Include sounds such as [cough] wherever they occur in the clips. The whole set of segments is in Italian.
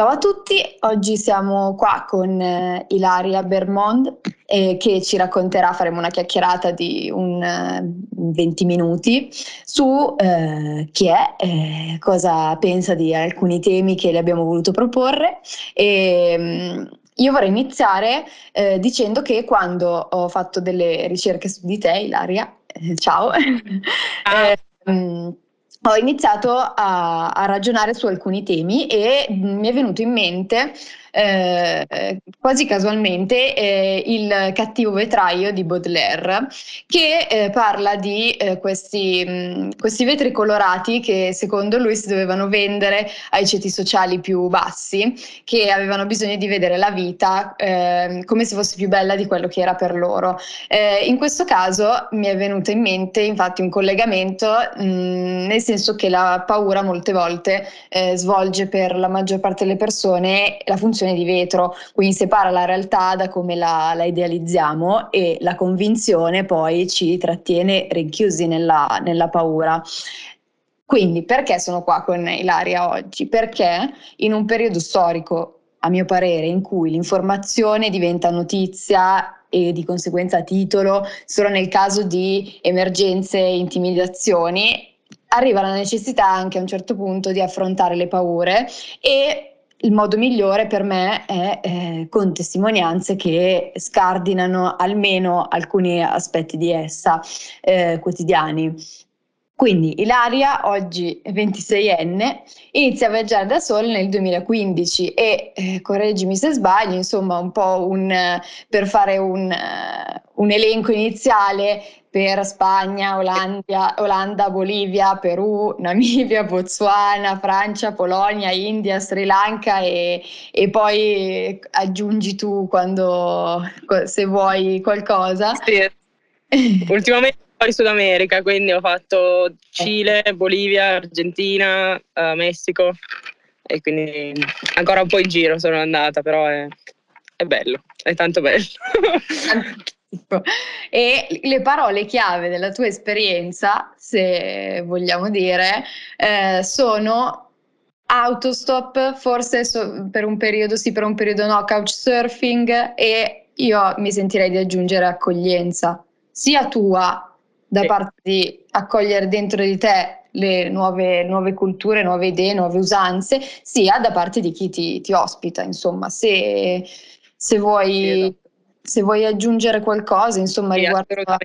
Ciao a tutti, oggi siamo qua con eh, Ilaria Bermond eh, che ci racconterà, faremo una chiacchierata di un eh, 20 minuti su eh, chi è, eh, cosa pensa di alcuni temi che le abbiamo voluto proporre e mm, io vorrei iniziare eh, dicendo che quando ho fatto delle ricerche su di te, Ilaria, ciao, ah. [laughs] mm, ho iniziato a, a, ragionare su alcuni temi e mi è venuto in mente eh, quasi casualmente eh, il cattivo vetraio di Baudelaire che eh, parla di eh, questi, mh, questi, vetri colorati che secondo lui si dovevano vendere ai ceti sociali più bassi che avevano bisogno di vedere la vita ehm, come se fosse più bella di quello che era per loro. Eh, in questo caso mi è venuto in mente infatti un collegamento mh, nel senso che la paura molte volte eh, svolge per la maggior parte delle persone la funzione funzione di vetro, quindi separa la realtà da come la, la idealizziamo e la convinzione poi ci trattiene rinchiusi nella, nella paura. Quindi perché sono qua con Ilaria oggi? Perché in un periodo storico, a mio parere, in cui l'informazione diventa notizia e di conseguenza titolo solo nel caso di emergenze e intimidazioni, arriva la necessità anche a un certo punto di affrontare le paure e il modo migliore per me è eh, con testimonianze che scardinano almeno alcuni aspetti di essa eh, quotidiani. Quindi Ilaria, oggi 26enne, inizia a viaggiare da sola nel 2015 e, eh, correggimi se sbaglio, insomma un po' un, per fare un, uh, un elenco iniziale per Spagna, Olanda, Olanda, Bolivia, Perù, Namibia, Botswana, Francia, Polonia, India, Sri Lanka e, e poi aggiungi tu quando, se vuoi qualcosa. Sì. Ultimamente fuori Sud America, quindi ho fatto Cile, Bolivia, Argentina, uh, Messico e quindi ancora un po' in giro sono andata, però è, è bello, è tanto bello. E le parole chiave della tua esperienza, se vogliamo dire, eh, sono autostop, forse so, per un periodo sì, per un periodo no, couchsurfing e io mi sentirei di aggiungere accoglienza, sia tua da parte di accogliere dentro di te le nuove, nuove, culture, nuove idee, nuove usanze, sia da parte di chi ti, ti ospita. Insomma, se, se, vuoi, esatto. Se, vuoi, aggiungere qualcosa, insomma, sì, riguardo a...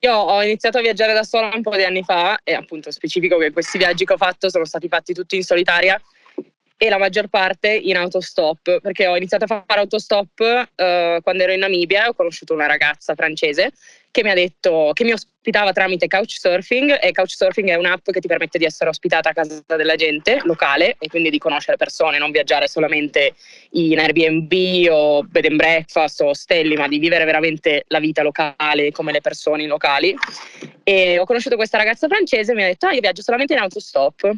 Io ho iniziato a viaggiare da sola un po' di anni fa e appunto specifico che questi viaggi che ho fatto sono stati fatti tutti in solitaria e la maggior parte in autostop, perché ho iniziato a fare autostop uh, quando ero in Namibia e ho conosciuto una ragazza francese che mi ha detto che mi ospitava tramite Couchsurfing e Couchsurfing è un'app che ti permette di essere ospitata a casa della gente locale e quindi di conoscere persone, non viaggiare solamente in Airbnb o bed and breakfast o ostelli, ma di vivere veramente la vita locale come le persone locali. E ho conosciuto questa ragazza francese e mi ha detto: Ah, io viaggio solamente in autostop.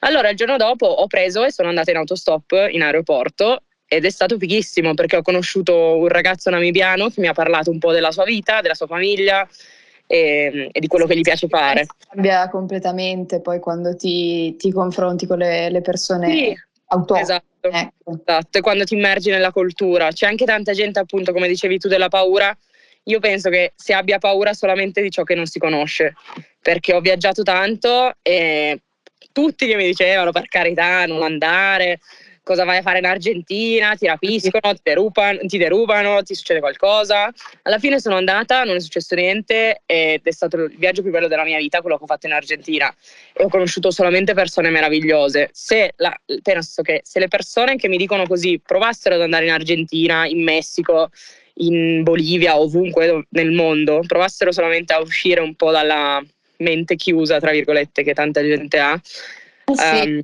Allora il giorno dopo ho preso e sono andata in autostop in aeroporto ed è stato fighissimo perché ho conosciuto un ragazzo namibiano che mi ha parlato un po' della sua vita, della sua famiglia e, e di quello che gli piace fare. Cambia completamente poi quando ti, ti confronti con le, le persone sì, autonome. Esatto, ecco. esatto, e quando ti immergi nella cultura. C'è anche tanta gente, appunto, come dicevi tu, della paura. Io penso che si abbia paura solamente di ciò che non si conosce, perché ho viaggiato tanto e tutti che mi dicevano per carità non andare, cosa vai a fare in Argentina, ti rapiscono, ti derubano, ti, derubano, ti succede qualcosa. Alla fine sono andata, non è successo niente ed è stato il viaggio più bello della mia vita, quello che ho fatto in Argentina e ho conosciuto solamente persone meravigliose. Se, la, penso che se le persone che mi dicono così provassero ad andare in Argentina, in Messico, in Bolivia, ovunque nel mondo, provassero solamente a uscire un po' dalla mente chiusa, tra virgolette, che tanta gente ha, eh sì. um,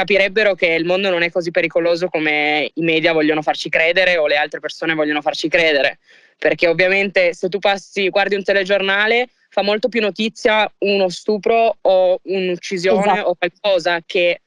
capirebbero che il mondo non è così pericoloso come i media vogliono farci credere o le altre persone vogliono farci credere. Perché ovviamente se tu passi, guardi un telegiornale, fa molto più notizia uno stupro o un'uccisione esatto. o qualcosa che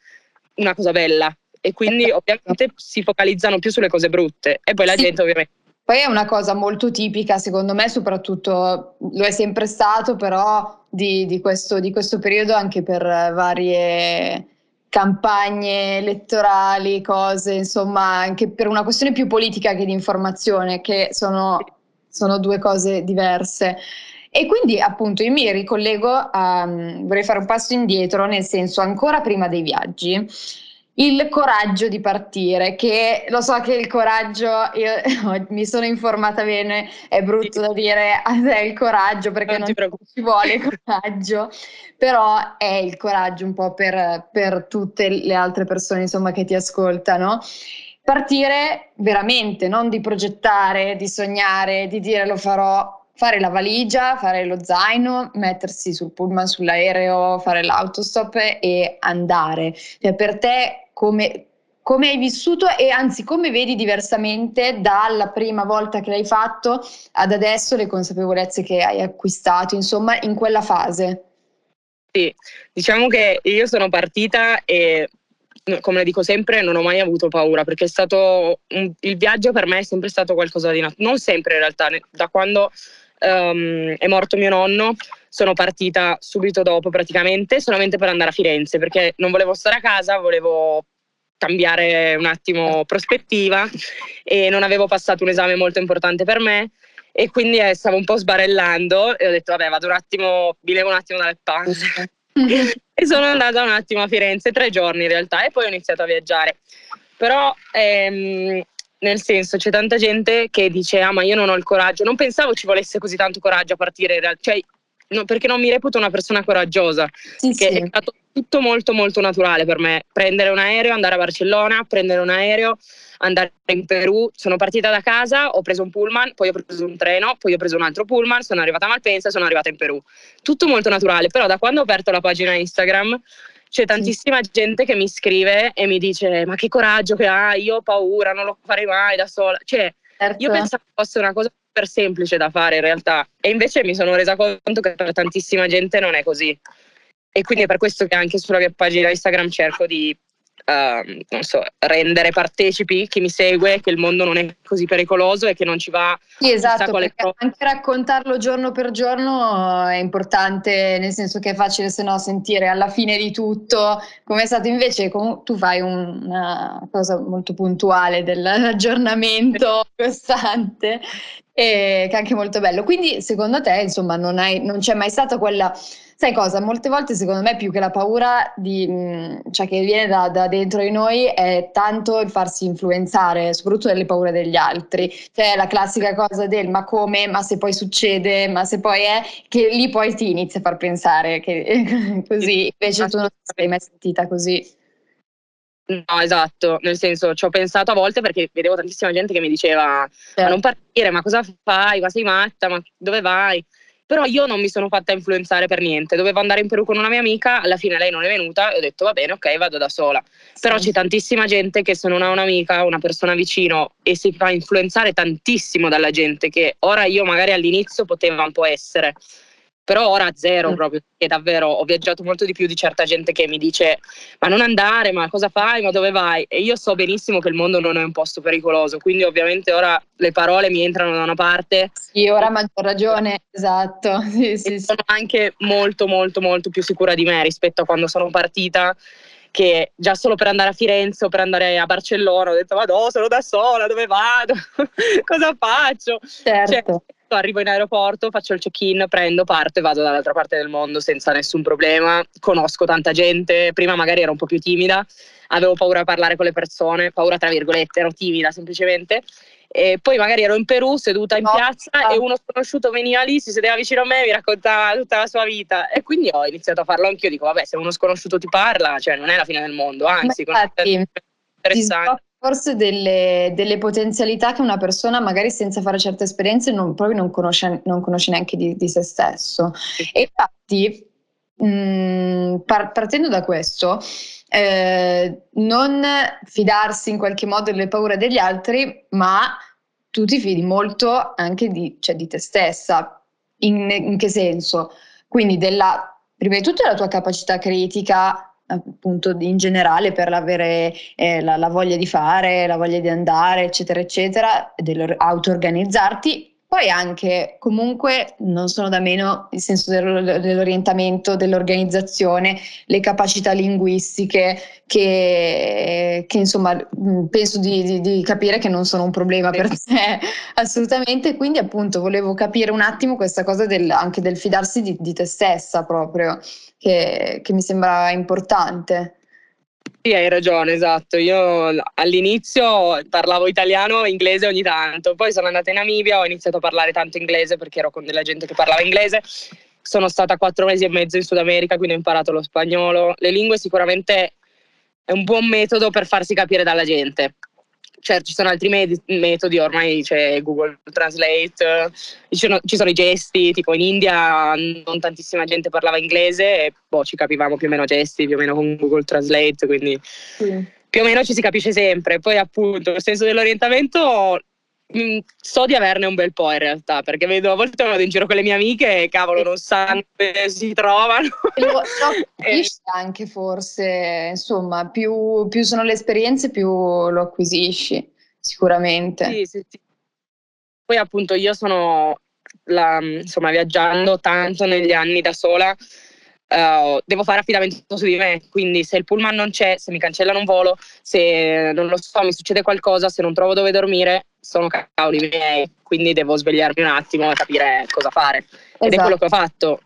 una cosa bella. E quindi esatto. ovviamente si focalizzano più sulle cose brutte. E poi la sì. gente ovviamente poi è una cosa molto tipica, secondo me, soprattutto lo è sempre stato, però di, di, questo, di questo, periodo anche per varie, campagne elettorali, cose, insomma, anche per una questione più politica che di informazione, che sono, sono due cose diverse. E quindi appunto io mi ricollego a, vorrei fare un passo indietro, nel senso ancora prima dei viaggi il coraggio di partire, che lo so che il coraggio, io [laughs] mi sono informata bene, è brutto da dire [laughs] a te il coraggio perché non, non ci vuole coraggio, però è il coraggio un po' per, per tutte le altre persone insomma, che ti ascoltano. Partire veramente, non di progettare, di sognare, di dire lo farò fare la valigia, fare lo zaino, mettersi sul pullman, sull'aereo, fare l'autostop e andare. Cioè, per te come, come hai vissuto e anzi come vedi diversamente dalla prima volta che l'hai fatto ad adesso le consapevolezze che hai acquistato, insomma, in quella fase? Sì, diciamo che io sono partita e come le dico sempre, non ho mai avuto paura perché è stato un, il viaggio per me è sempre stato qualcosa di nato, non sempre in realtà, da quando um, è morto mio nonno sono partita subito dopo praticamente solamente per andare a Firenze perché non volevo stare a casa, volevo cambiare un attimo prospettiva e non avevo passato un esame molto importante per me e quindi eh, stavo un po' sbarellando e ho detto vabbè vado un attimo, mi levo un attimo dalle panze [laughs] e sono andata un attimo a Firenze, tre giorni in realtà e poi ho iniziato a viaggiare. Però ehm, nel senso c'è tanta gente che dice ah ma io non ho il coraggio, non pensavo ci volesse così tanto coraggio a partire in realtà, cioè, no, perché non mi reputo una persona coraggiosa, sì, che sì. è stato tutto molto molto naturale per me, prendere un aereo, andare a Barcellona, prendere un aereo, andare in Perù, sono partita da casa, ho preso un pullman, poi ho preso un treno, poi ho preso un altro pullman, sono arrivata a Malpensa e sono arrivata in Perù. Tutto molto naturale, però da quando ho aperto la pagina Instagram c'è tantissima sì. gente che mi scrive e mi dice ma che coraggio che hai, io ho paura, non lo farei mai da sola. Cioè, certo. io pensavo fosse una cosa super semplice da fare in realtà. E invece mi sono resa conto che per tantissima gente non è così. E quindi è per questo che anche sulla mia pagina Instagram cerco di Uh, non so, rendere partecipi chi mi segue che il mondo non è così pericoloso e che non ci va sì, esatto, anche raccontarlo giorno per giorno è importante nel senso che è facile se no sentire alla fine di tutto. Come è stato invece tu fai un, una cosa molto puntuale dell'aggiornamento costante e che è anche molto bello quindi secondo te insomma non, hai, non c'è mai stata quella Sai cosa? Molte volte secondo me più che la paura di, cioè che viene da, da, dentro di noi è tanto il farsi influenzare, soprattutto dalle paure degli altri. Cioè la classica cosa del ma come, ma se poi succede, ma se poi è, che lì poi ti inizia a far pensare che [laughs] così, invece tu non ti sei mai sentita così. No, esatto, nel senso ci ho pensato a volte perché vedevo tantissima gente che mi diceva certo. ma non partire, ma cosa fai, ma sei matta, ma dove vai? Però io non mi sono fatta influenzare per niente. Dovevo andare in Perù con una mia amica, alla fine lei non è venuta e ho detto va bene, ok, vado da sola. Sì. Però c'è tantissima gente che se non ha un'amica, una persona vicino e si fa influenzare tantissimo dalla gente che ora io magari all'inizio poteva un po' essere però ora zero mm. proprio, perché davvero ho viaggiato molto di più di certa gente che mi dice ma non andare, ma cosa fai, ma dove vai? E io so benissimo che il mondo non è un posto pericoloso, quindi ovviamente ora le parole mi entrano da una parte. Sì, ora maggior ragione, esatto. [laughs] Sì, sì, sono anche molto molto molto più sicura di me rispetto a quando sono partita che già solo per andare a Firenze o per andare a Barcellona ho detto vado, sono da sola, dove vado? [laughs] cosa faccio? Certo. Cioè, arrivo in aeroporto, faccio il check-in, prendo, parto e vado dall'altra parte del mondo senza nessun problema. Conosco tanta gente, prima magari ero un po' più timida, avevo paura di parlare con le persone, paura tra virgolette, ero timida semplicemente. E poi magari ero in Perù seduta in no, piazza no. e uno sconosciuto veniva lì, si sedeva vicino a me e mi raccontava tutta la sua vita. E quindi ho iniziato a farlo anch'io. Dico, vabbè, se uno sconosciuto ti parla, cioè non è la fine del mondo, anzi, infatti, interessante forse delle, delle, potenzialità che una persona magari senza fare certe esperienze non, proprio non conosce, non conosce neanche di, di, se stesso. E infatti, mh, mm, par- partendo da questo, eh, non fidarsi in qualche modo delle paure degli altri, ma tu ti fidi molto anche di, cioè, di te stessa. In, in che senso? Quindi della, prima di tutto della tua capacità critica appunto in generale per avere eh, la, la, voglia di fare, la voglia di andare, eccetera, eccetera, auto-organizzarti poi anche comunque non sono da meno il senso dell'orientamento, dell'organizzazione, le capacità linguistiche che, che insomma penso di, di, di, capire che non sono un problema per te [laughs] assolutamente. Quindi appunto volevo capire un attimo questa cosa del, anche del fidarsi di, di te stessa proprio, che, che mi sembra importante. Sì, hai ragione, esatto. Io all'inizio parlavo italiano e inglese ogni tanto, poi sono andata in Namibia, ho iniziato a parlare tanto inglese perché ero con della gente che parlava inglese. Sono stata quattro mesi e mezzo in Sud America, quindi ho imparato lo spagnolo. Le lingue sicuramente è un buon metodo per farsi capire dalla gente certo ci sono altri med- metodi, ormai c'è Google Translate, ci sono, ci sono, i gesti, tipo in India non tantissima gente parlava inglese e boh, ci capivamo più o meno gesti, più o meno con Google Translate, quindi sì. più o meno ci si capisce sempre. Poi appunto il senso dell'orientamento Mm, so di averne un bel po' in realtà, perché vedo a volte vado in giro con le mie amiche e cavolo non sanno dove si trovano. Lo, [laughs] capisci anche forse, insomma, più, più, sono le esperienze più lo acquisisci, sicuramente. Sì, sì, sì. Poi appunto io sono la, insomma viaggiando tanto negli anni da sola, Uh, devo fare affidamento su di me, quindi se il pullman non c'è, se mi cancellano un volo, se non lo so, mi succede qualcosa, se non trovo dove dormire, sono cavoli miei, quindi devo svegliarmi un attimo e capire cosa fare. Esatto. Ed è quello che ho fatto.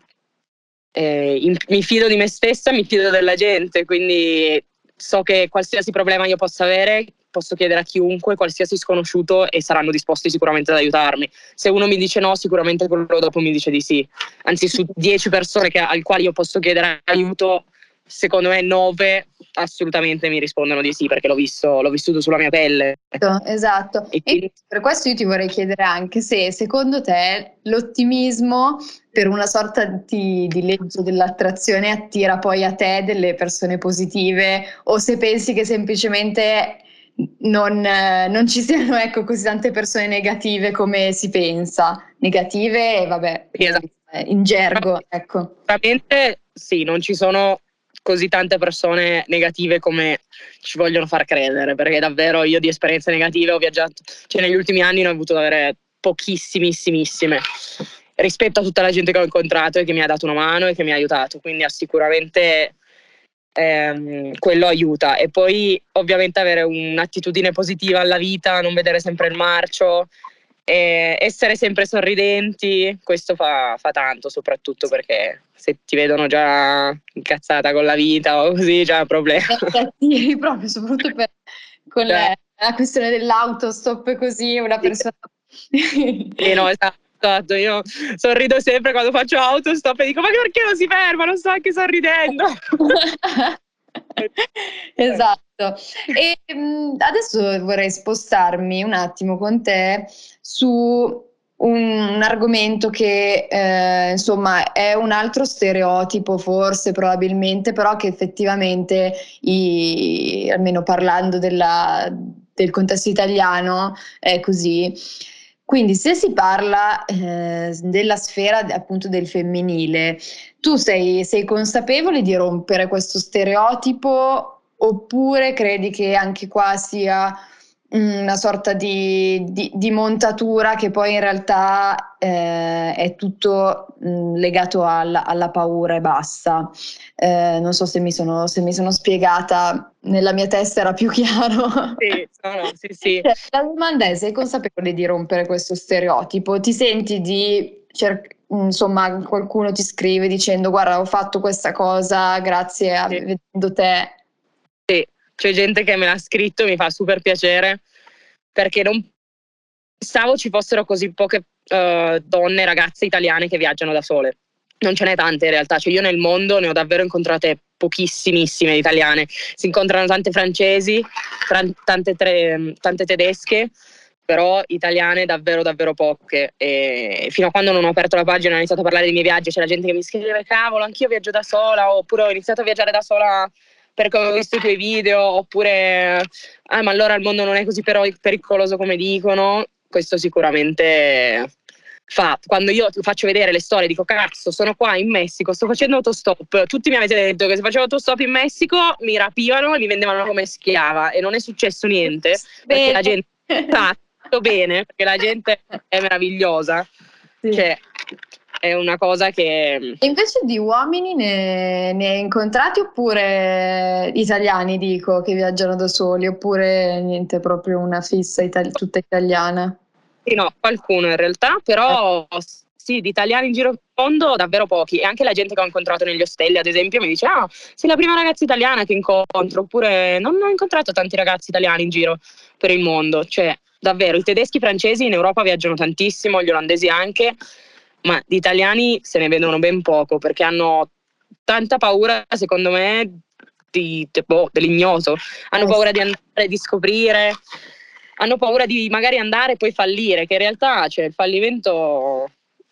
Eh, in, mi fido di me stessa, mi fido della gente, quindi so che qualsiasi problema io possa avere, posso chiedere a chiunque, qualsiasi sconosciuto, e saranno disposti sicuramente ad aiutarmi. Se uno mi dice no, sicuramente quello dopo mi dice di sì. Anzi, su [laughs] dieci persone che, al quali io posso chiedere aiuto, secondo me nove assolutamente mi rispondono di sì perché l'ho visto, l'ho vissuto sulla mia pelle. Esatto, e, quindi... e, per questo io ti vorrei chiedere anche se secondo te l'ottimismo per una sorta di, di legge dell'attrazione attira poi a te delle persone positive o se pensi che semplicemente non, eh, non, ci siano ecco, così tante persone negative come si pensa, negative vabbè, esatto. in gergo. Ecco. Sicuramente sì, non ci sono così tante persone negative come ci vogliono far credere, perché davvero io di esperienze negative ho viaggiato, cioè negli ultimi anni ne ho avuto avere pochissimissimissime rispetto a tutta la gente che ho incontrato e che mi ha dato una mano e che mi ha aiutato, quindi sicuramente ehm, quello aiuta. E poi ovviamente avere un'attitudine positiva alla vita, non vedere sempre il marcio, essere sempre sorridenti, questo fa, fa, tanto, soprattutto perché se ti vedono già incazzata con la vita o così, già è un problema. Sì, [laughs] proprio, soprattutto per, con la, la questione dell'autostop così, una persona... Sì, no, esatto. Esatto, io sorrido sempre quando faccio autostop e dico ma perché non si ferma? Non sto anche sorridendo. [laughs] esatto. E adesso vorrei spostarmi un attimo con te su un argomento che eh, insomma è un altro stereotipo forse probabilmente però che effettivamente i, almeno parlando della, del contesto italiano è così quindi se si parla eh, della sfera appunto del femminile, tu sei, sei consapevole di rompere questo stereotipo oppure credi che anche qua sia una sorta di, di, di, montatura che poi in realtà eh, è tutto mh, legato alla, alla, paura e basta. Eh, non so se mi, sono, se mi, sono, spiegata, nella mia testa era più [laughs] chiaro. Sì, no, sì, sì. [laughs] La domanda è: sei consapevole di rompere questo stereotipo? Ti senti di cercare insomma qualcuno ti scrive dicendo guarda ho fatto questa cosa grazie a sì. vedendo te c'è gente che me l'ha scritto, mi fa super piacere perché non pensavo ci fossero così poche uh, donne, ragazze italiane che viaggiano da sole. Non ce n'è tante in realtà, cioè io nel mondo ne ho davvero incontrate pochissimissime italiane. Si incontrano tante francesi, tante, tre, tante tedesche, però italiane davvero davvero poche e fino a quando non ho aperto la pagina e ho iniziato a parlare dei miei viaggi c'è la gente che mi scrive cavolo anch'io viaggio da sola oppure ho iniziato a viaggiare da sola perché ho visto i tuoi video, oppure ah, ma allora il mondo non è così pericoloso come dicono, questo sicuramente fa. Quando io faccio vedere le storie, dico cazzo, sono qua in Messico, sto facendo autostop, tutti mi avete detto che se facevo autostop in Messico mi rapivano e mi vendevano come schiava e non è successo niente, perché la gente bene, perché la gente è meravigliosa. Sì. Cioè, è una cosa che... E invece di uomini ne, ne hai incontrati oppure italiani, dico, che viaggiano da soli, oppure niente, proprio una fissa itali- tutta italiana? Sì, no, qualcuno in realtà, però sì, di italiani in giro per il mondo davvero pochi. E anche la gente che ho incontrato negli ostelli, ad esempio, mi dice: Ah, sei la prima ragazza italiana che incontro. Oppure non ho incontrato tanti ragazzi italiani in giro per il mondo. Cioè, davvero, i tedeschi e i francesi in Europa viaggiano tantissimo, gli olandesi anche ma di italiani se ne vedono ben poco perché hanno tanta paura, secondo me, di, boh, dell'ignoto. Hanno eh paura di andare, di scoprire, hanno paura di magari andare e poi fallire, che in realtà cioè, il fallimento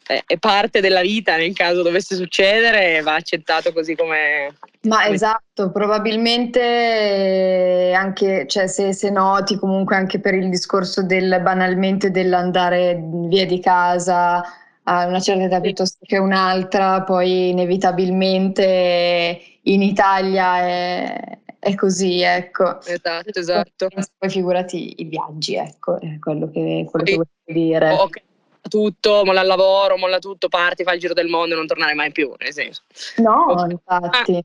è, è, parte della vita nel caso dovesse succedere, va accettato così come... Ma come... esatto, probabilmente anche, cioè, se, se noti comunque anche per il discorso del banalmente dell'andare via di casa, a una certa età piuttosto che un'altra, poi inevitabilmente in Italia è, è così, ecco. Esatto, esatto. Poi figurati i viaggi, ecco, è quello che, quello che voglio dire. Okay. Tutto, molla il lavoro, molla tutto, parti, fai il giro del mondo e non tornare mai più, nel senso. No, okay. infatti.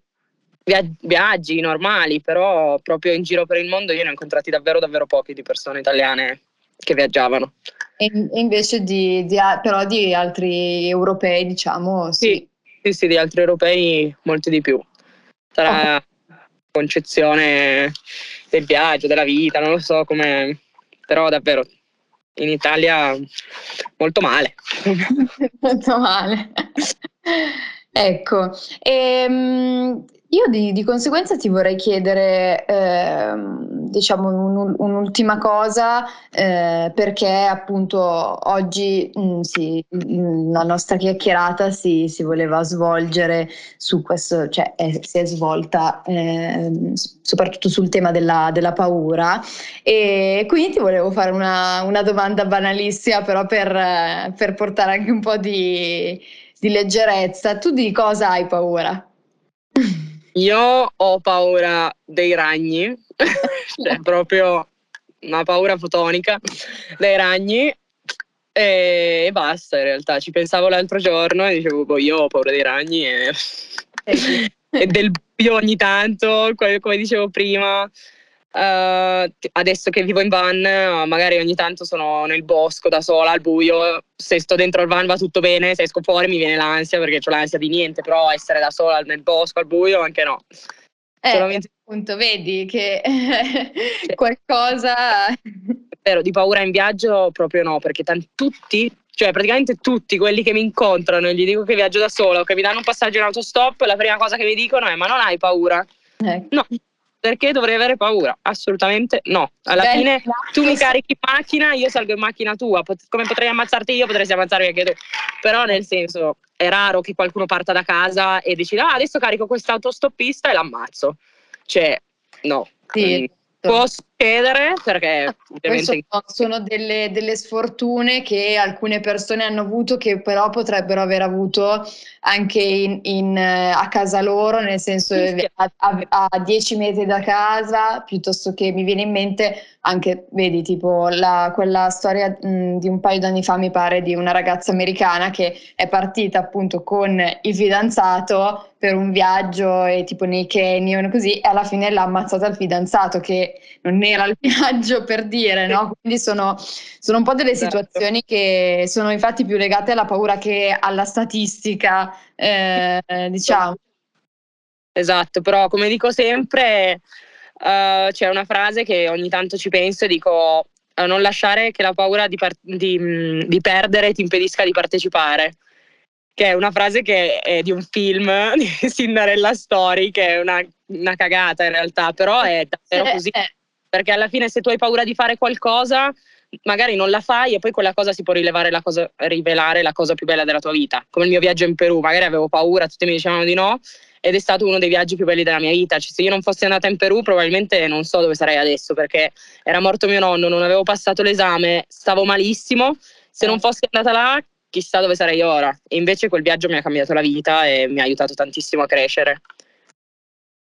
Ah, viaggi normali, però proprio in giro per il mondo io ne ho incontrati davvero davvero pochi di persone italiane che viaggiavano. E invece di, di, però di altri europei, diciamo, sì. Sì, sì, di altri europei molti di più. Sarà oh. concezione del viaggio, della vita, non lo so come... Però davvero in Italia molto male. [laughs] molto male. ecco, ehm, io di, di, conseguenza ti vorrei chiedere, eh, diciamo, un, un'ultima cosa, eh, perché appunto oggi mh, mm, sì, la nostra chiacchierata si, si, voleva svolgere su questo, cioè è, si è svolta eh, soprattutto sul tema della, della, paura e quindi ti volevo fare una, una domanda banalissima, però per, per, portare anche un po' di, di leggerezza. Tu di cosa hai paura? [laughs] Io ho paura dei ragni, [laughs] cioè proprio una paura fotonica dei ragni e, basta in realtà. Ci pensavo l'altro giorno e dicevo, boh, io ho paura dei ragni e, [laughs] e del buio ogni tanto, come dicevo prima. Uh, adesso che vivo in van, magari ogni tanto sono nel bosco da sola al buio. Se sto dentro il van va tutto bene, se esco fuori mi viene l'ansia perché ho l'ansia di niente, però essere da sola nel bosco al buio anche no. Eh, Solamente... appunto, vedi che [laughs] qualcosa. Però di paura in viaggio proprio no, perché tanti, tutti, cioè praticamente tutti quelli che mi incontrano e gli dico che viaggio da sola o che mi danno un passaggio in autostop, la prima cosa che mi dicono è: Ma non hai paura? Eh. No, perché dovrei avere paura? Assolutamente no. Alla Beh, fine tu mi carichi in macchina, io salgo in macchina tua. Come potrei ammazzarti io, potresti ammazzarmi anche tu. Però nel senso, è raro che qualcuno parta da casa e decida, ah, adesso carico quest'autostoppista e l'ammazzo. Cioè, no. Sì. Mm Può succedere perché ah, ovviamente... sono, sono delle, delle, sfortune che alcune persone hanno avuto che però potrebbero aver avuto anche in, in, eh, a casa loro, nel senso a, a, a 10 metri da casa, piuttosto che mi viene in mente anche, vedi, tipo la, quella storia mh, di un paio d'anni fa, mi pare, di una ragazza americana che è partita appunto con il fidanzato per un viaggio e tipo nei canyon così e alla fine l'ha ammazzata il fidanzato che non era il viaggio per dire, no? Quindi sono, sono un po' delle esatto. situazioni che sono infatti più legate alla paura che alla statistica, eh, diciamo. Esatto, però come dico sempre, uh, c'è una frase che ogni tanto ci penso e dico uh, non lasciare che la paura di, par- di, di perdere ti impedisca di partecipare che è una frase che è di un film [laughs] di Cinderella Story, che è una, una cagata in realtà, però è davvero eh, così. Eh. Perché alla fine se tu hai paura di fare qualcosa, magari non la fai e poi quella cosa si può la cosa, rivelare la cosa più bella della tua vita. Come il mio viaggio in Perù, magari avevo paura, tutti mi dicevano di no, ed è stato uno dei viaggi più belli della mia vita. Cioè, se io non fossi andata in Perù, probabilmente non so dove sarei adesso, perché era morto mio nonno, non avevo passato l'esame, stavo malissimo. Se non fossi andata là, chissà dove sarei ora. E invece quel viaggio mi ha cambiato la vita e mi ha aiutato tantissimo a crescere.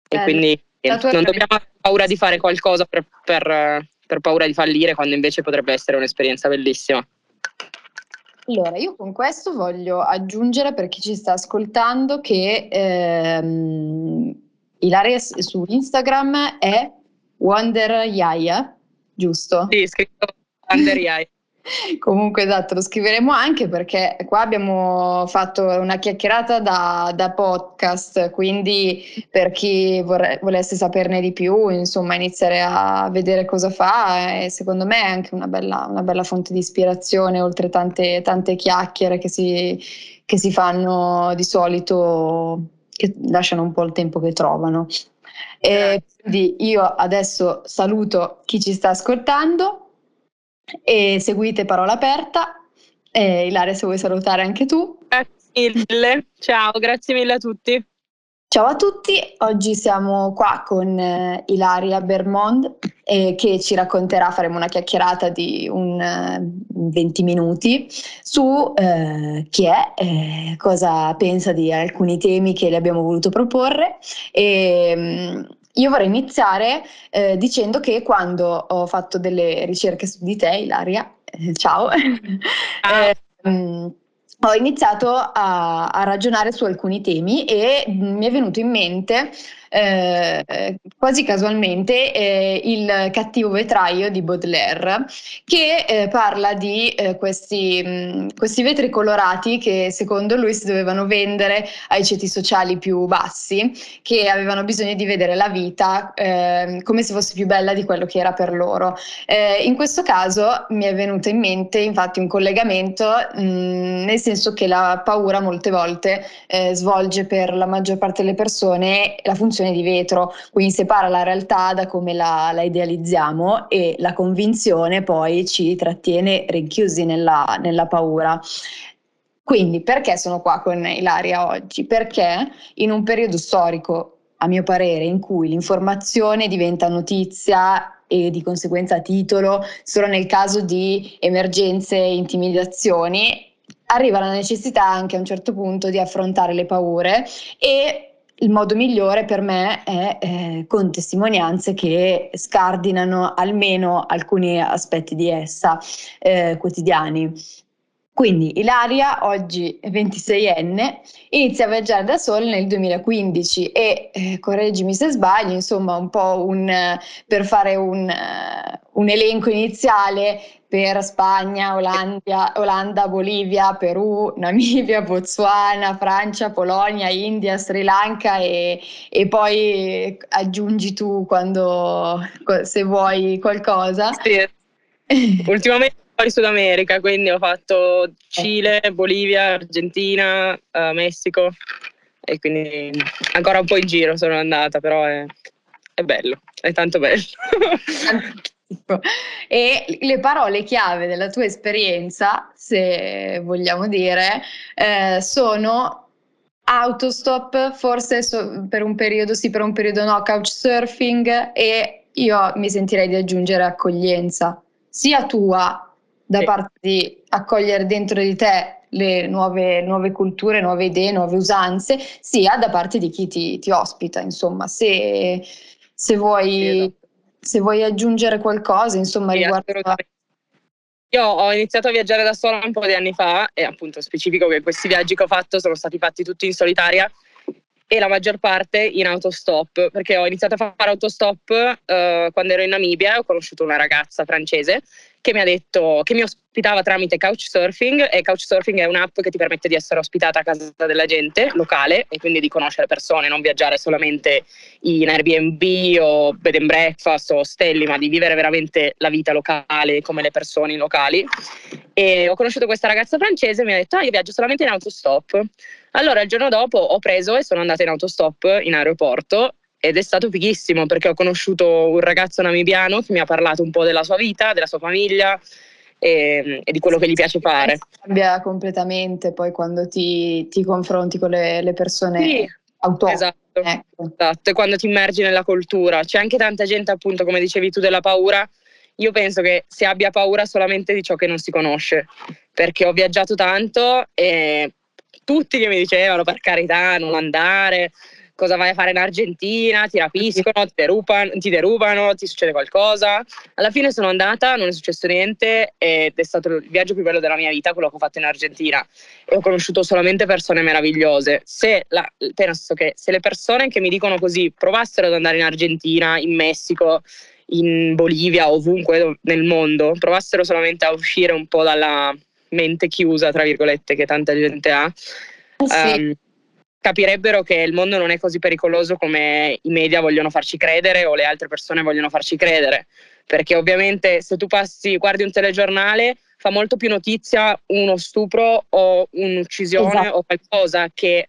E quindi non dobbiamo avere paura di fare qualcosa per, per, per paura di fallire, quando invece potrebbe essere un'esperienza bellissima. Allora, io con questo voglio aggiungere per chi ci sta ascoltando che ehm, Ilaria su Instagram è Wonder Yaya, giusto? Sì, scritto Wonder Yaya. Comunque esatto, lo scriveremo anche perché qua abbiamo fatto una chiacchierata da, da podcast, quindi per chi vorre, volesse saperne di più, insomma, iniziare a vedere cosa fa, e secondo me è anche una bella, una bella fonte di ispirazione, oltre tante, tante chiacchiere che si, che si fanno di solito, che lasciano un po' il tempo che trovano. E quindi io adesso saluto chi ci sta ascoltando e seguite Parola Aperta. E Ilaria, se vuoi salutare anche tu. Grazie mille, ciao, grazie mille a tutti. Ciao a tutti, oggi siamo qua con eh, Ilaria Bermond eh, che ci racconterà, faremo una chiacchierata di un eh, 20 minuti su eh, chi è, eh, cosa pensa di alcuni temi che le abbiamo voluto proporre e mm, io vorrei iniziare eh, dicendo che quando ho fatto delle ricerche su di te, Ilaria, eh, ciao, [laughs] ah. eh, ho iniziato a, a, ragionare su alcuni temi e mi è venuto in mente eh, quasi casualmente eh, il cattivo vetraio di Baudelaire che eh, parla di eh, questi, mh, questi, vetri colorati che secondo lui si dovevano vendere ai ceti sociali più bassi che avevano bisogno di vedere la vita ehm, come se fosse più bella di quello che era per loro. Eh, in questo caso mi è venuto in mente infatti un collegamento mh, nel senso che la paura molte volte eh, svolge per la maggior parte delle persone la funzione funzione di vetro, quindi separa la realtà da come la, la idealizziamo e la convinzione poi ci trattiene rinchiusi nella, nella paura. Quindi perché sono qua con Ilaria oggi? Perché in un periodo storico, a mio parere, in cui l'informazione diventa notizia e di conseguenza titolo solo nel caso di emergenze e intimidazioni, arriva la necessità anche a un certo punto di affrontare le paure e il modo migliore per me è eh, con testimonianze che scardinano almeno alcuni aspetti di essa eh, quotidiani. Quindi Ilaria, oggi 26enne, inizia a viaggiare da sola nel 2015 e, eh, correggimi se sbaglio, insomma un po' un, per fare un, uh, un elenco iniziale per Spagna, Olanda, Olanda, Bolivia, Perù, Namibia, Botswana, Francia, Polonia, India, Sri Lanka e, e poi aggiungi tu quando, se vuoi qualcosa. Sì. Ultimamente fuori Sud America, quindi ho fatto Cile, Bolivia, Argentina, uh, Messico e quindi ancora un po' in giro sono andata, però è, è bello, è tanto bello. E le parole chiave della tua esperienza, se vogliamo dire, eh, sono autostop, forse so, per un periodo sì, per un periodo no, couchsurfing e io mi sentirei di aggiungere accoglienza, sia tua da parte di accogliere dentro di te le nuove, nuove, culture, nuove idee, nuove usanze, sia da parte di chi ti, ti ospita. Insomma, se, se, vuoi, esatto. Se, vuoi, aggiungere qualcosa, insomma, sì, riguardo a... Io ho iniziato a viaggiare da sola un po' di anni fa e appunto specifico che questi viaggi che ho fatto sono stati fatti tutti in solitaria e la maggior parte in autostop, perché ho iniziato a fare autostop uh, quando ero in Namibia e ho conosciuto una ragazza francese che mi ha detto che mi ospitava tramite Couchsurfing e Couchsurfing è un'app che ti permette di essere ospitata a casa della gente locale e quindi di conoscere persone, non viaggiare solamente in Airbnb o bed and breakfast o ostelli, ma di vivere veramente la vita locale come le persone locali. E ho conosciuto questa ragazza francese e mi ha detto: Ah, io viaggio solamente in autostop. Allora il giorno dopo ho preso e sono andata in autostop in aeroporto ed è stato fighissimo perché ho conosciuto un ragazzo namibiano che mi ha parlato un po' della sua vita, della sua famiglia e, e di quello sì, che gli piace fare. Cambia completamente poi quando ti, ti confronti con le, le persone sì, autonome. Esatto, ecco. esatto, e quando ti immergi nella cultura. C'è anche tanta gente, appunto, come dicevi tu, della paura. Io penso che si abbia paura solamente di ciò che non si conosce, perché ho viaggiato tanto e tutti che mi dicevano per carità non andare, cosa vai a fare in Argentina, ti rapiscono, ti derubano, ti, derubano, ti succede qualcosa. Alla fine sono andata, non è successo niente ed è stato il viaggio più bello della mia vita, quello che ho fatto in Argentina e ho conosciuto solamente persone meravigliose. Se, la, penso che se le persone che mi dicono così provassero ad andare in Argentina, in Messico, in Bolivia, ovunque nel mondo, provassero solamente a uscire un po' dalla mente chiusa, tra virgolette, che tanta gente ha, sì. um, capirebbero che il mondo non è così pericoloso come i media vogliono farci credere o le altre persone vogliono farci credere. Perché ovviamente se tu passi, guardi un telegiornale, fa molto più notizia uno stupro o un'uccisione esatto. o qualcosa che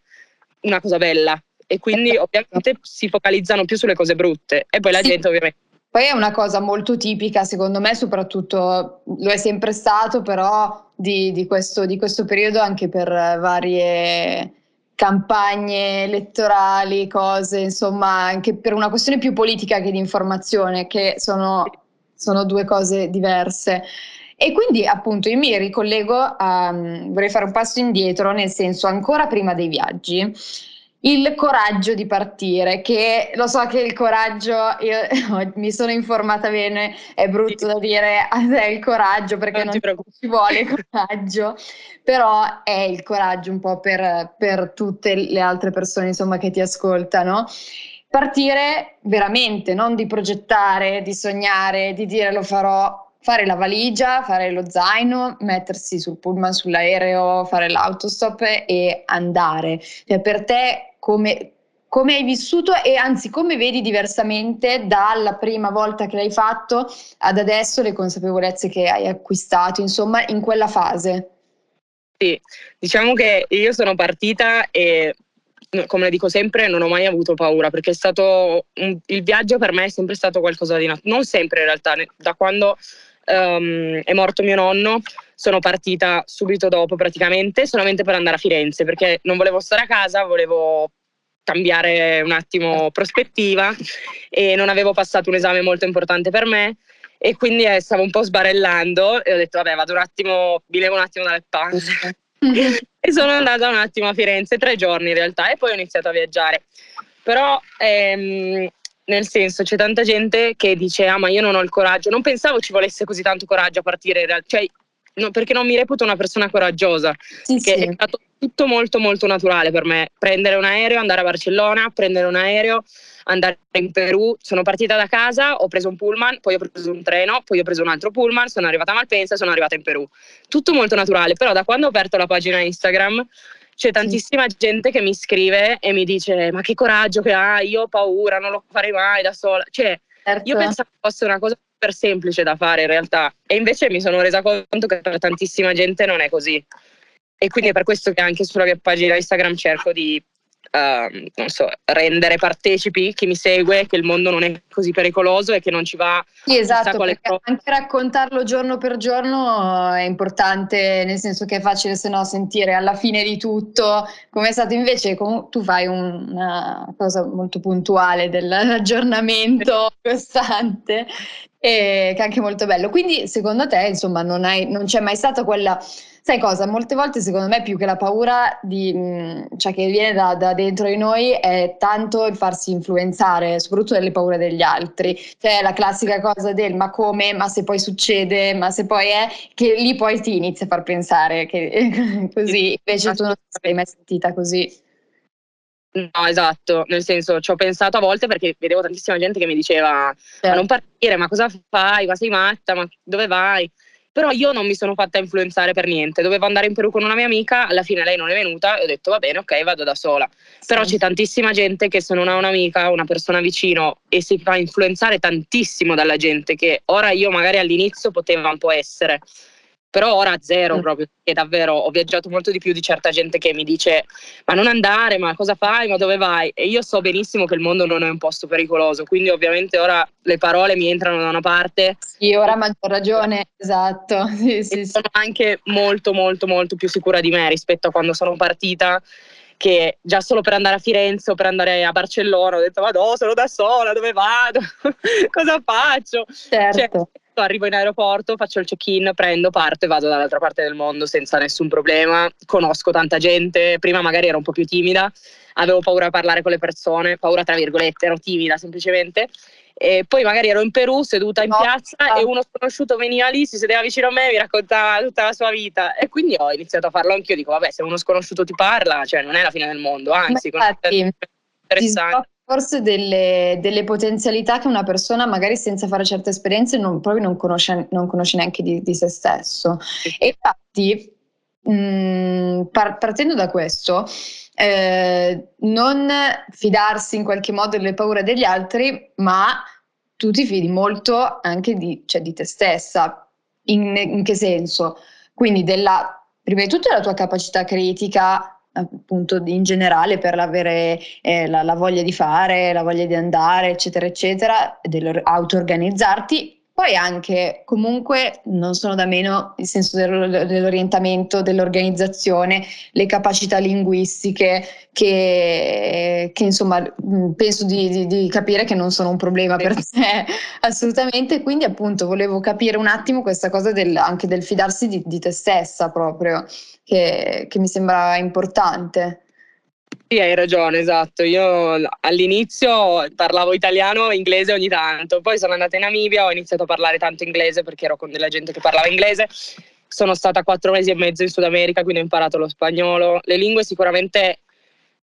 una cosa bella. E quindi esatto. ovviamente si focalizzano più sulle cose brutte. E poi la sì. gente ovviamente poi è una cosa molto tipica, secondo me, soprattutto lo è sempre stato, però di, di, questo, di questo, periodo anche per varie campagne elettorali, cose, insomma, anche per una questione più politica che di informazione, che sono, sono due cose diverse. E quindi appunto io mi ricollego a, vorrei fare un passo indietro, nel senso ancora prima dei viaggi il coraggio di partire, che lo so che il coraggio, io [laughs] mi sono informata bene, è brutto da dire [laughs] a te il coraggio perché non, non ci vuole coraggio, però è il coraggio un po' per, per tutte le altre persone insomma, che ti ascoltano. Partire veramente, non di progettare, di sognare, di dire lo farò fare la valigia, fare lo zaino, mettersi sul pullman, sull'aereo, fare l'autostop e andare. Cioè, per te come, come hai vissuto e anzi come vedi diversamente dalla prima volta che l'hai fatto ad adesso le consapevolezze che hai acquistato, insomma, in quella fase? Sì, diciamo che io sono partita e come le dico sempre, non ho mai avuto paura perché è stato un, il viaggio per me è sempre stato qualcosa di nato, non sempre in realtà, da quando um, è morto mio nonno sono partita subito dopo praticamente solamente per andare a Firenze perché non volevo stare a casa, volevo cambiare un attimo prospettiva e non avevo passato un esame molto importante per me e quindi eh, stavo un po' sbarellando e ho detto vabbè vado un attimo, mi levo un attimo dalle panze [laughs] e sono andata un attimo a Firenze, tre giorni in realtà e poi ho iniziato a viaggiare. Però ehm, nel senso c'è tanta gente che dice ah ma io non ho il coraggio, non pensavo ci volesse così tanto coraggio a partire in realtà, cioè, no, perché non mi reputo una persona coraggiosa, sì, che sì. è stato tutto molto molto naturale per me, prendere un aereo, andare a Barcellona, prendere un aereo, andare in Perù, sono partita da casa, ho preso un pullman, poi ho preso un treno, poi ho preso un altro pullman, sono arrivata a Malpensa sono arrivata in Perù. Tutto molto naturale, però da quando ho aperto la pagina Instagram c'è tantissima sì. gente che mi scrive e mi dice ma che coraggio che hai, io ho paura, non lo farei mai da sola. Cioè, certo. io pensavo fosse una cosa super semplice da fare in realtà e invece mi sono resa conto che per tantissima gente non è così. E quindi è per questo che anche sulla mia pagina Instagram cerco di uh, non so, rendere partecipi chi mi segue che il mondo non è così pericoloso e che non ci va sì, esatto, perché anche raccontarlo giorno per giorno è importante, nel senso che è facile se no sentire alla fine di tutto come è stato invece tu fai una cosa molto puntuale dell'aggiornamento [laughs] costante e che è anche molto bello. Quindi secondo te, insomma, non, hai, non c'è mai stata quella Sai cosa? Molte volte secondo me più che la paura di, cioè che viene da, da, dentro di noi è tanto il farsi influenzare, soprattutto dalle paure degli altri. Cioè la classica cosa del ma come, ma se poi succede, ma se poi è, che lì poi ti inizia a far pensare che [laughs] così, invece tu non ti sei mai sentita così. No, esatto, nel senso ci ho pensato a volte perché vedevo tantissima gente che mi diceva certo. ma non partire, ma cosa fai, ma sei matta, ma dove vai? Però io non mi sono fatta influenzare per niente. Dovevo andare in Perù con una mia amica, alla fine lei non è venuta e ho detto va bene, ok, vado da sola. Sì. Però c'è tantissima gente che se non ha un'amica, una persona vicino e si fa influenzare tantissimo dalla gente che ora io magari all'inizio poteva un po' essere però ora zero mm. proprio, perché davvero ho viaggiato molto di più di certa gente che mi dice ma non andare, ma cosa fai, ma dove vai? E io so benissimo che il mondo non è un posto pericoloso, quindi ovviamente ora le parole mi entrano da una parte. Sì, ora maggior ragione, esatto. [laughs] Sì, sì, sono anche molto molto molto più sicura di me rispetto a quando sono partita che già solo per andare a Firenze o per andare a Barcellona ho detto vado sono da sola, dove vado? [laughs] cosa faccio? Certo. Cioè, arrivo in aeroporto, faccio il check-in, prendo, parto e vado dall'altra parte del mondo senza nessun problema. Conosco tanta gente, prima magari ero un po' più timida, avevo paura a parlare con le persone, paura tra virgolette, ero timida semplicemente. E poi magari ero in Perù seduta in no. piazza e uno sconosciuto veniva lì, si sedeva vicino a me e mi raccontava tutta la sua vita. E quindi ho iniziato a farlo anch'io. Dico, vabbè, se uno sconosciuto ti parla, cioè non è la fine del mondo, anzi, infatti, interessante forse delle, delle, potenzialità che una persona magari senza fare certe esperienze non, proprio non conosce, non conosce neanche di, di, se stesso. E infatti, mh, mm, par- partendo da questo, eh, non fidarsi in qualche modo delle paure degli altri, ma tu ti fidi molto anche di, cioè, di te stessa. In, in che senso? Quindi della, prima di tutto della tua capacità critica appunto in generale per avere eh, la, la, voglia di fare, la voglia di andare, eccetera, eccetera, auto-organizzarti. Poi anche comunque non sono da meno il senso del, dell'orientamento, dell'organizzazione, le capacità linguistiche che, che insomma penso di, di, di, capire che non sono un problema per te [laughs] assolutamente. Quindi appunto volevo capire un attimo questa cosa del, anche del fidarsi di, di te stessa proprio che, che mi sembra importante. Sì, hai ragione, esatto. Io all'inizio parlavo italiano e inglese ogni tanto, poi sono andata in Namibia, ho iniziato a parlare tanto inglese perché ero con della gente che parlava inglese. Sono stata quattro mesi e mezzo in Sud America, quindi ho imparato lo spagnolo. Le lingue sicuramente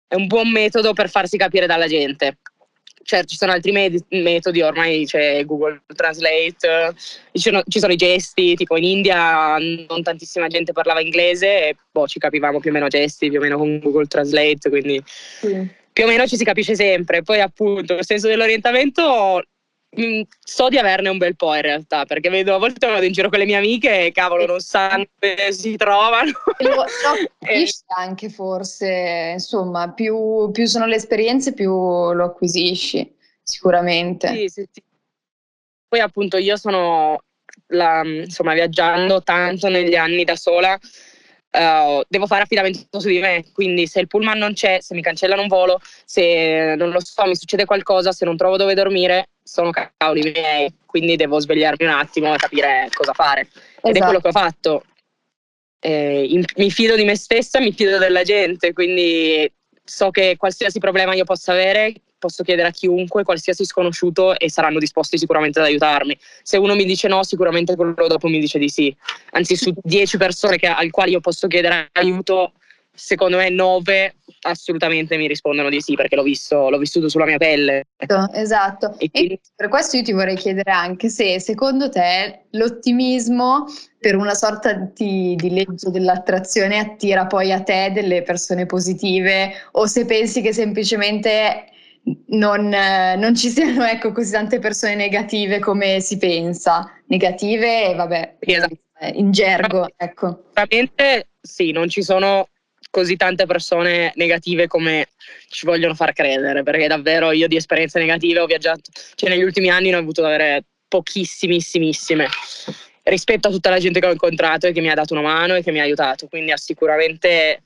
è un buon metodo per farsi capire dalla gente certo ci sono altri med- metodi, ormai c'è Google Translate, ci sono, ci sono, i gesti, tipo in India non tantissima gente parlava inglese e boh, ci capivamo più o meno gesti, più o meno con Google Translate, quindi sì. più o meno ci si capisce sempre. Poi appunto il senso dell'orientamento Mm, so di averne un bel po' in realtà, perché vedo a volte vado in giro con le mie amiche e cavolo non sanno dove si trovano. Lo, lo [laughs] capisci anche forse, insomma, più, più, sono le esperienze più lo acquisisci, sicuramente. Sì, sì, sì. Poi appunto io sono la, insomma viaggiando tanto negli anni da sola, Uh, devo fare affidamento su di me, quindi se il pullman non c'è, se mi cancellano un volo, se non lo so, mi succede qualcosa, se non trovo dove dormire, sono cavoli miei, quindi devo svegliarmi un attimo e capire cosa fare. Esatto. Ed è quello che ho fatto. Eh, in, mi fido di me stessa, mi fido della gente, quindi so che qualsiasi problema io possa avere, posso chiedere a chiunque, qualsiasi sconosciuto, e saranno disposti sicuramente ad aiutarmi. Se uno mi dice no, sicuramente quello dopo mi dice di sì. Anzi, su [laughs] dieci persone che, al quali io posso chiedere aiuto, secondo me nove assolutamente mi rispondono di sì perché l'ho visto, l'ho vissuto sulla mia pelle. Esatto, e, quindi... e, per questo io ti vorrei chiedere anche se secondo te l'ottimismo per una sorta di, di legge dell'attrazione attira poi a te delle persone positive o se pensi che semplicemente non, eh, non, ci siano ecco, così tante persone negative come si pensa, negative vabbè, esatto. in gergo. Ecco. Sicuramente sì, non ci sono così tante persone negative come ci vogliono far credere, perché davvero io di esperienze negative ho viaggiato, cioè negli ultimi anni ne ho avuto avere pochissimissimissime rispetto a tutta la gente che ho incontrato e che mi ha dato una mano e che mi ha aiutato, quindi sicuramente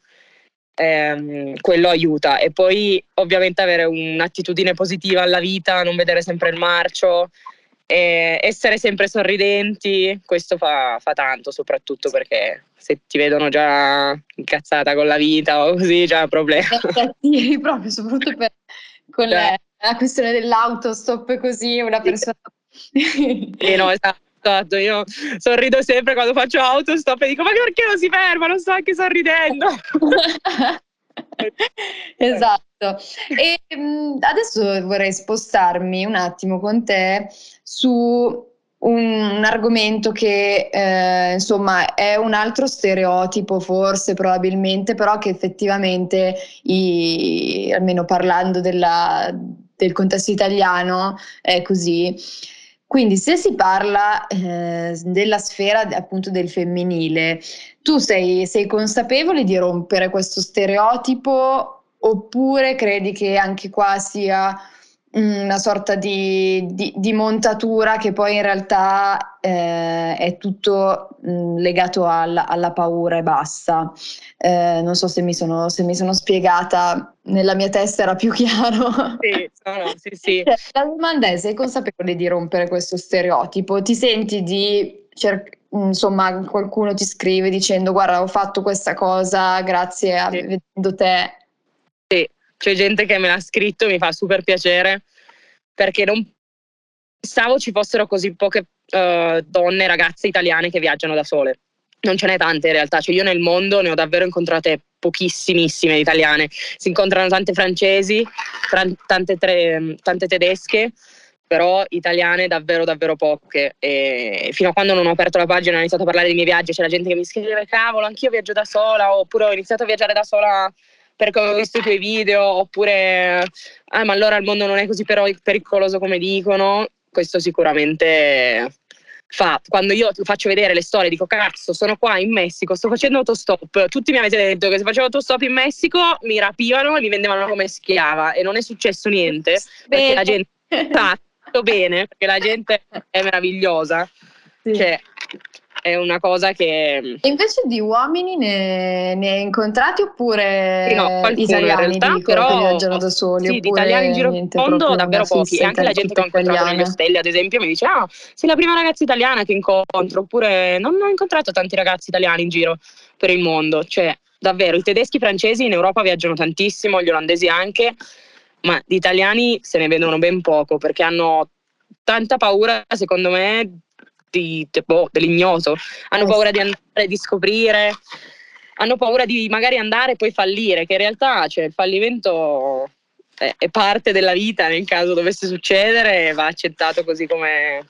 ehm, quello aiuta. E poi ovviamente avere un'attitudine positiva alla vita, non vedere sempre il marcio, essere sempre sorridenti, questo fa, fa, tanto, soprattutto perché se ti vedono già incazzata con la vita o così, già è un problema. Sì, [laughs] proprio, soprattutto per, con la, la questione dell'autostop così, una persona... Sì, no, esatto. Esatto, io sorrido sempre quando faccio autostop e dico ma perché non si ferma? Non sto anche sorridendo. [laughs] esatto. E adesso vorrei spostarmi un attimo con te su un argomento che eh, insomma è un altro stereotipo forse probabilmente però che effettivamente i, almeno parlando della, del contesto italiano è così quindi se si parla eh, della sfera appunto del femminile, tu sei, sei consapevole di rompere questo stereotipo oppure credi che anche qua sia una sorta di, di, di montatura che poi in realtà eh, è tutto mh, legato alla, alla, paura e basta. Eh, non so se mi, sono, se mi, sono, spiegata, nella mia testa era più [laughs] chiaro. Sì, no, sì, sì. [laughs] La domanda è, sei consapevole di rompere questo stereotipo? Ti senti di cercare insomma qualcuno ti scrive dicendo guarda ho fatto questa cosa grazie a sì. vedendo te sì c'è gente che me l'ha scritto mi fa super piacere perché non pensavo ci fossero così poche uh, donne ragazze italiane che viaggiano da sole. Non ce n'è tante in realtà. Cioè io nel mondo ne ho davvero incontrate pochissimissime italiane. Si incontrano tante francesi tante, tre, tante tedesche però italiane davvero davvero poche. E fino a quando non ho aperto la pagina e ho iniziato a parlare dei miei viaggi c'è la gente che mi scrive cavolo anch'io viaggio da sola oppure ho iniziato a viaggiare da sola perché ho visto i tuoi video oppure ah ma allora il mondo non è così pericoloso come dicono questo sicuramente fa quando io faccio vedere le storie dico cazzo sono qua in Messico sto facendo autostop tutti mi avete detto che se facevo autostop in Messico mi rapivano e mi vendevano come schiava e non è successo niente perché la gente fatto [laughs] bene perché la gente è meravigliosa. Sì. Cioè, è una cosa che. E invece di uomini ne, ne hai incontrati oppure sì, no, italiani in realtà, dico, però, viaggiano da soli? Sì, di italiani in giro per mondo davvero pochi. E anche la gente che ho incontrato nelle stelle, ad esempio, mi dice: Ah, sei la prima ragazza italiana che incontro. Oppure non ho incontrato tanti ragazzi italiani in giro per il mondo. Cioè, davvero, i tedeschi i francesi in Europa viaggiano tantissimo, gli olandesi anche ma di italiani se ne vedono ben poco perché hanno tanta paura, secondo me, di, boh, dell'ignoto. Hanno paura di andare, di scoprire, hanno paura di magari andare e poi fallire, che in realtà cioè, il fallimento è, è parte della vita nel caso dovesse succedere e va accettato così come,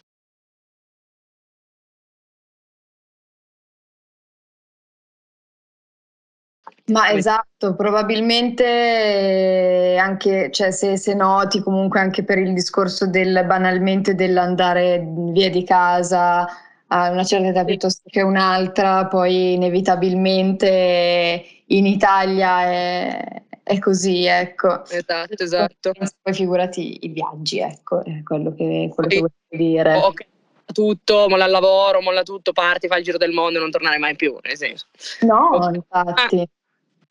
Ma esatto, probabilmente eh, anche, cioè se, se, noti comunque anche per il discorso del banalmente dell'andare via di casa a una certa età piuttosto che un'altra, poi inevitabilmente in Italia è, è così, ecco. Esatto, esatto. Poi figurati i viaggi, ecco, è quello che, quello che voglio dire. Okay tutto, molla il lavoro, molla tutto, parti, fai il giro del mondo e non tornare mai più, nel senso. No, okay. infatti. Ah,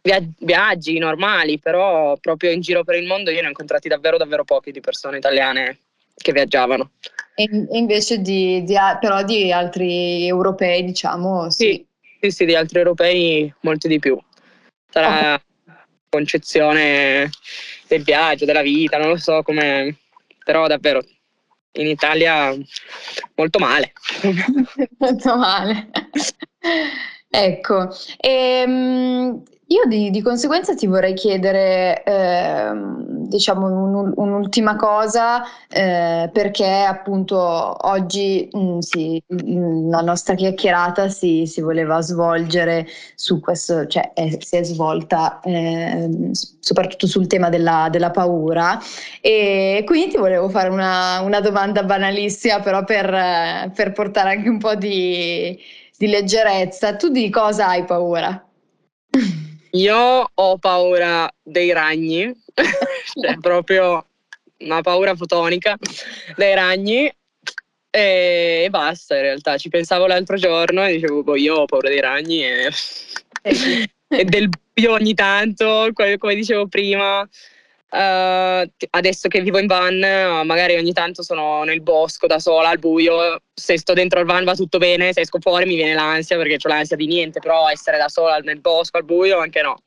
viaggi normali, però proprio in giro per il mondo io ne ho incontrati davvero davvero pochi di persone italiane che viaggiavano. E invece di, di, però di altri europei, diciamo, sì. sì. Sì, sì, di altri europei molti di più. Sarà oh. concezione del viaggio, della vita, non lo so come... Però davvero in Italia molto male. [laughs] molto male. ecco, ehm, io di, di, conseguenza ti vorrei chiedere, eh, diciamo, un, un'ultima cosa, eh, perché appunto oggi mh, mm, sì, la nostra chiacchierata si, si, voleva svolgere su questo, cioè è, si è svolta eh, soprattutto sul tema della, della, paura e quindi ti volevo fare una, una domanda banalissima, però per, per, portare anche un po' di, di leggerezza. Tu di cosa hai paura? Io ho paura dei ragni, [laughs] cioè proprio una paura fotonica dei ragni e, basta in realtà. Ci pensavo l'altro giorno e dicevo, boh, io ho paura dei ragni e, [laughs] e del buio ogni tanto, come dicevo prima. Uh, adesso che vivo in van, magari ogni tanto sono nel bosco da sola al buio. Se sto dentro il van va tutto bene, se esco fuori mi viene l'ansia perché ho l'ansia di niente, però essere da sola nel bosco al buio anche no.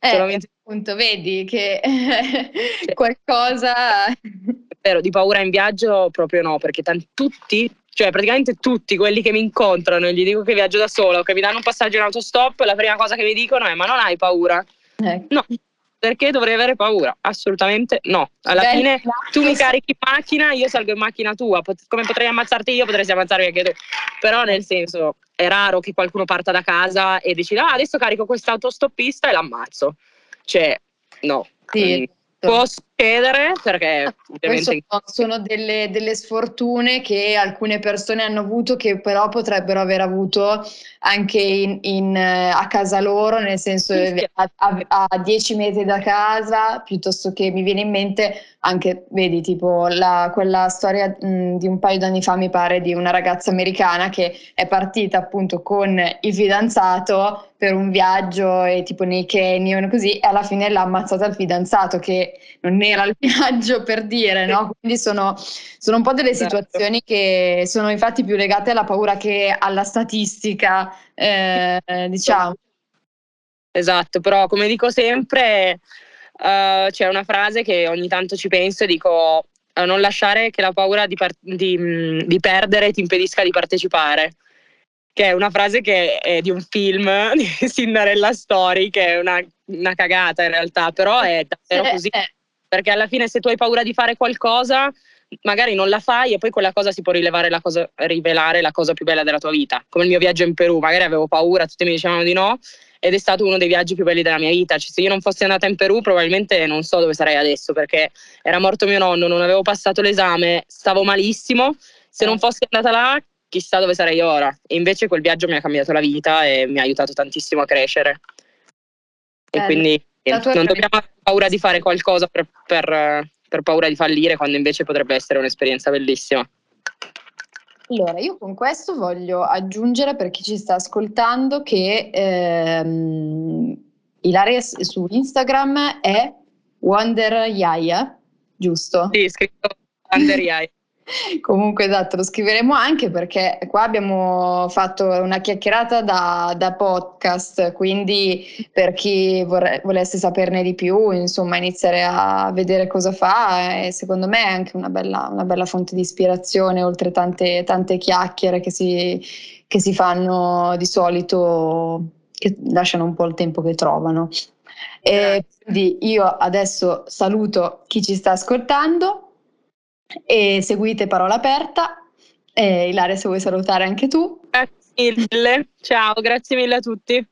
Eh, Solamente... appunto, vedi che [laughs] qualcosa. Però di paura in viaggio proprio no, perché tanti, tutti, cioè praticamente tutti quelli che mi incontrano e gli dico che viaggio da sola o che mi danno un passaggio in autostop, la prima cosa che mi dicono è: Ma non hai paura? Eh. No, perché dovrei avere paura? Assolutamente no. Alla Beh, fine tu mi carichi in macchina, io salgo in macchina tua. Come potrei ammazzarti io, potresti ammazzarmi anche tu. Però nel senso, è raro che qualcuno parta da casa e decida, ah, adesso carico quest'autostoppista e l'ammazzo. Cioè, no. Sì. Mm. Può succedere perché ah, ovviamente... sono, sono delle, delle, sfortune che alcune persone hanno avuto che però potrebbero aver avuto anche in, in, eh, a casa loro, nel senso a, a, a 10 metri da casa, piuttosto che mi viene in mente anche, vedi, tipo la, quella storia mh, di un paio d'anni fa, mi pare, di una ragazza americana che è partita appunto con il fidanzato per un viaggio e tipo nei canyon così e alla fine l'ha ammazzata il fidanzato che non era il viaggio per dire, no? Quindi sono, sono un po' delle esatto. situazioni che sono infatti più legate alla paura che alla statistica, eh, diciamo. Esatto, però come dico sempre uh, c'è una frase che ogni tanto ci penso e dico uh, non lasciare che la paura di, par- di, mm, di, perdere ti impedisca di partecipare, che è una frase che è di un film [laughs] di Cinderella Story, che è una, una cagata in realtà, però è davvero eh, così. Eh. Perché alla fine se tu hai paura di fare qualcosa, magari non la fai e poi quella cosa si può la cosa, rivelare la cosa più bella della tua vita. Come il mio viaggio in Perù, magari avevo paura, tutti mi dicevano di no ed è stato uno dei viaggi più belli della mia vita. Cioè, se io non fossi andata in Perù, probabilmente non so dove sarei adesso perché era morto mio nonno, non avevo passato l'esame, stavo malissimo. Se non fossi andata là, chissà dove sarei ora. E invece quel viaggio mi ha cambiato la vita e mi ha aiutato tantissimo a crescere. E quindi non dobbiamo avere paura di fare qualcosa per, per, per paura di fallire, quando invece potrebbe essere un'esperienza bellissima. Allora, io con questo voglio aggiungere per chi ci sta ascoltando che ehm, Ilaria su Instagram è Wonder Yaya, giusto? Sì, scritto Wonder Yaya. Comunque esatto, lo scriveremo anche perché qua abbiamo fatto una chiacchierata da, da podcast, quindi per chi vorre, volesse saperne di più, insomma, iniziare a vedere cosa fa, e secondo me è anche una bella, una bella fonte di ispirazione, oltre tante, tante chiacchiere che si, che si fanno di solito, che lasciano un po' il tempo che trovano. E quindi io adesso saluto chi ci sta ascoltando e seguite Parola Aperta. E Ilaria, se vuoi salutare anche tu. Grazie mille, ciao, grazie mille a tutti.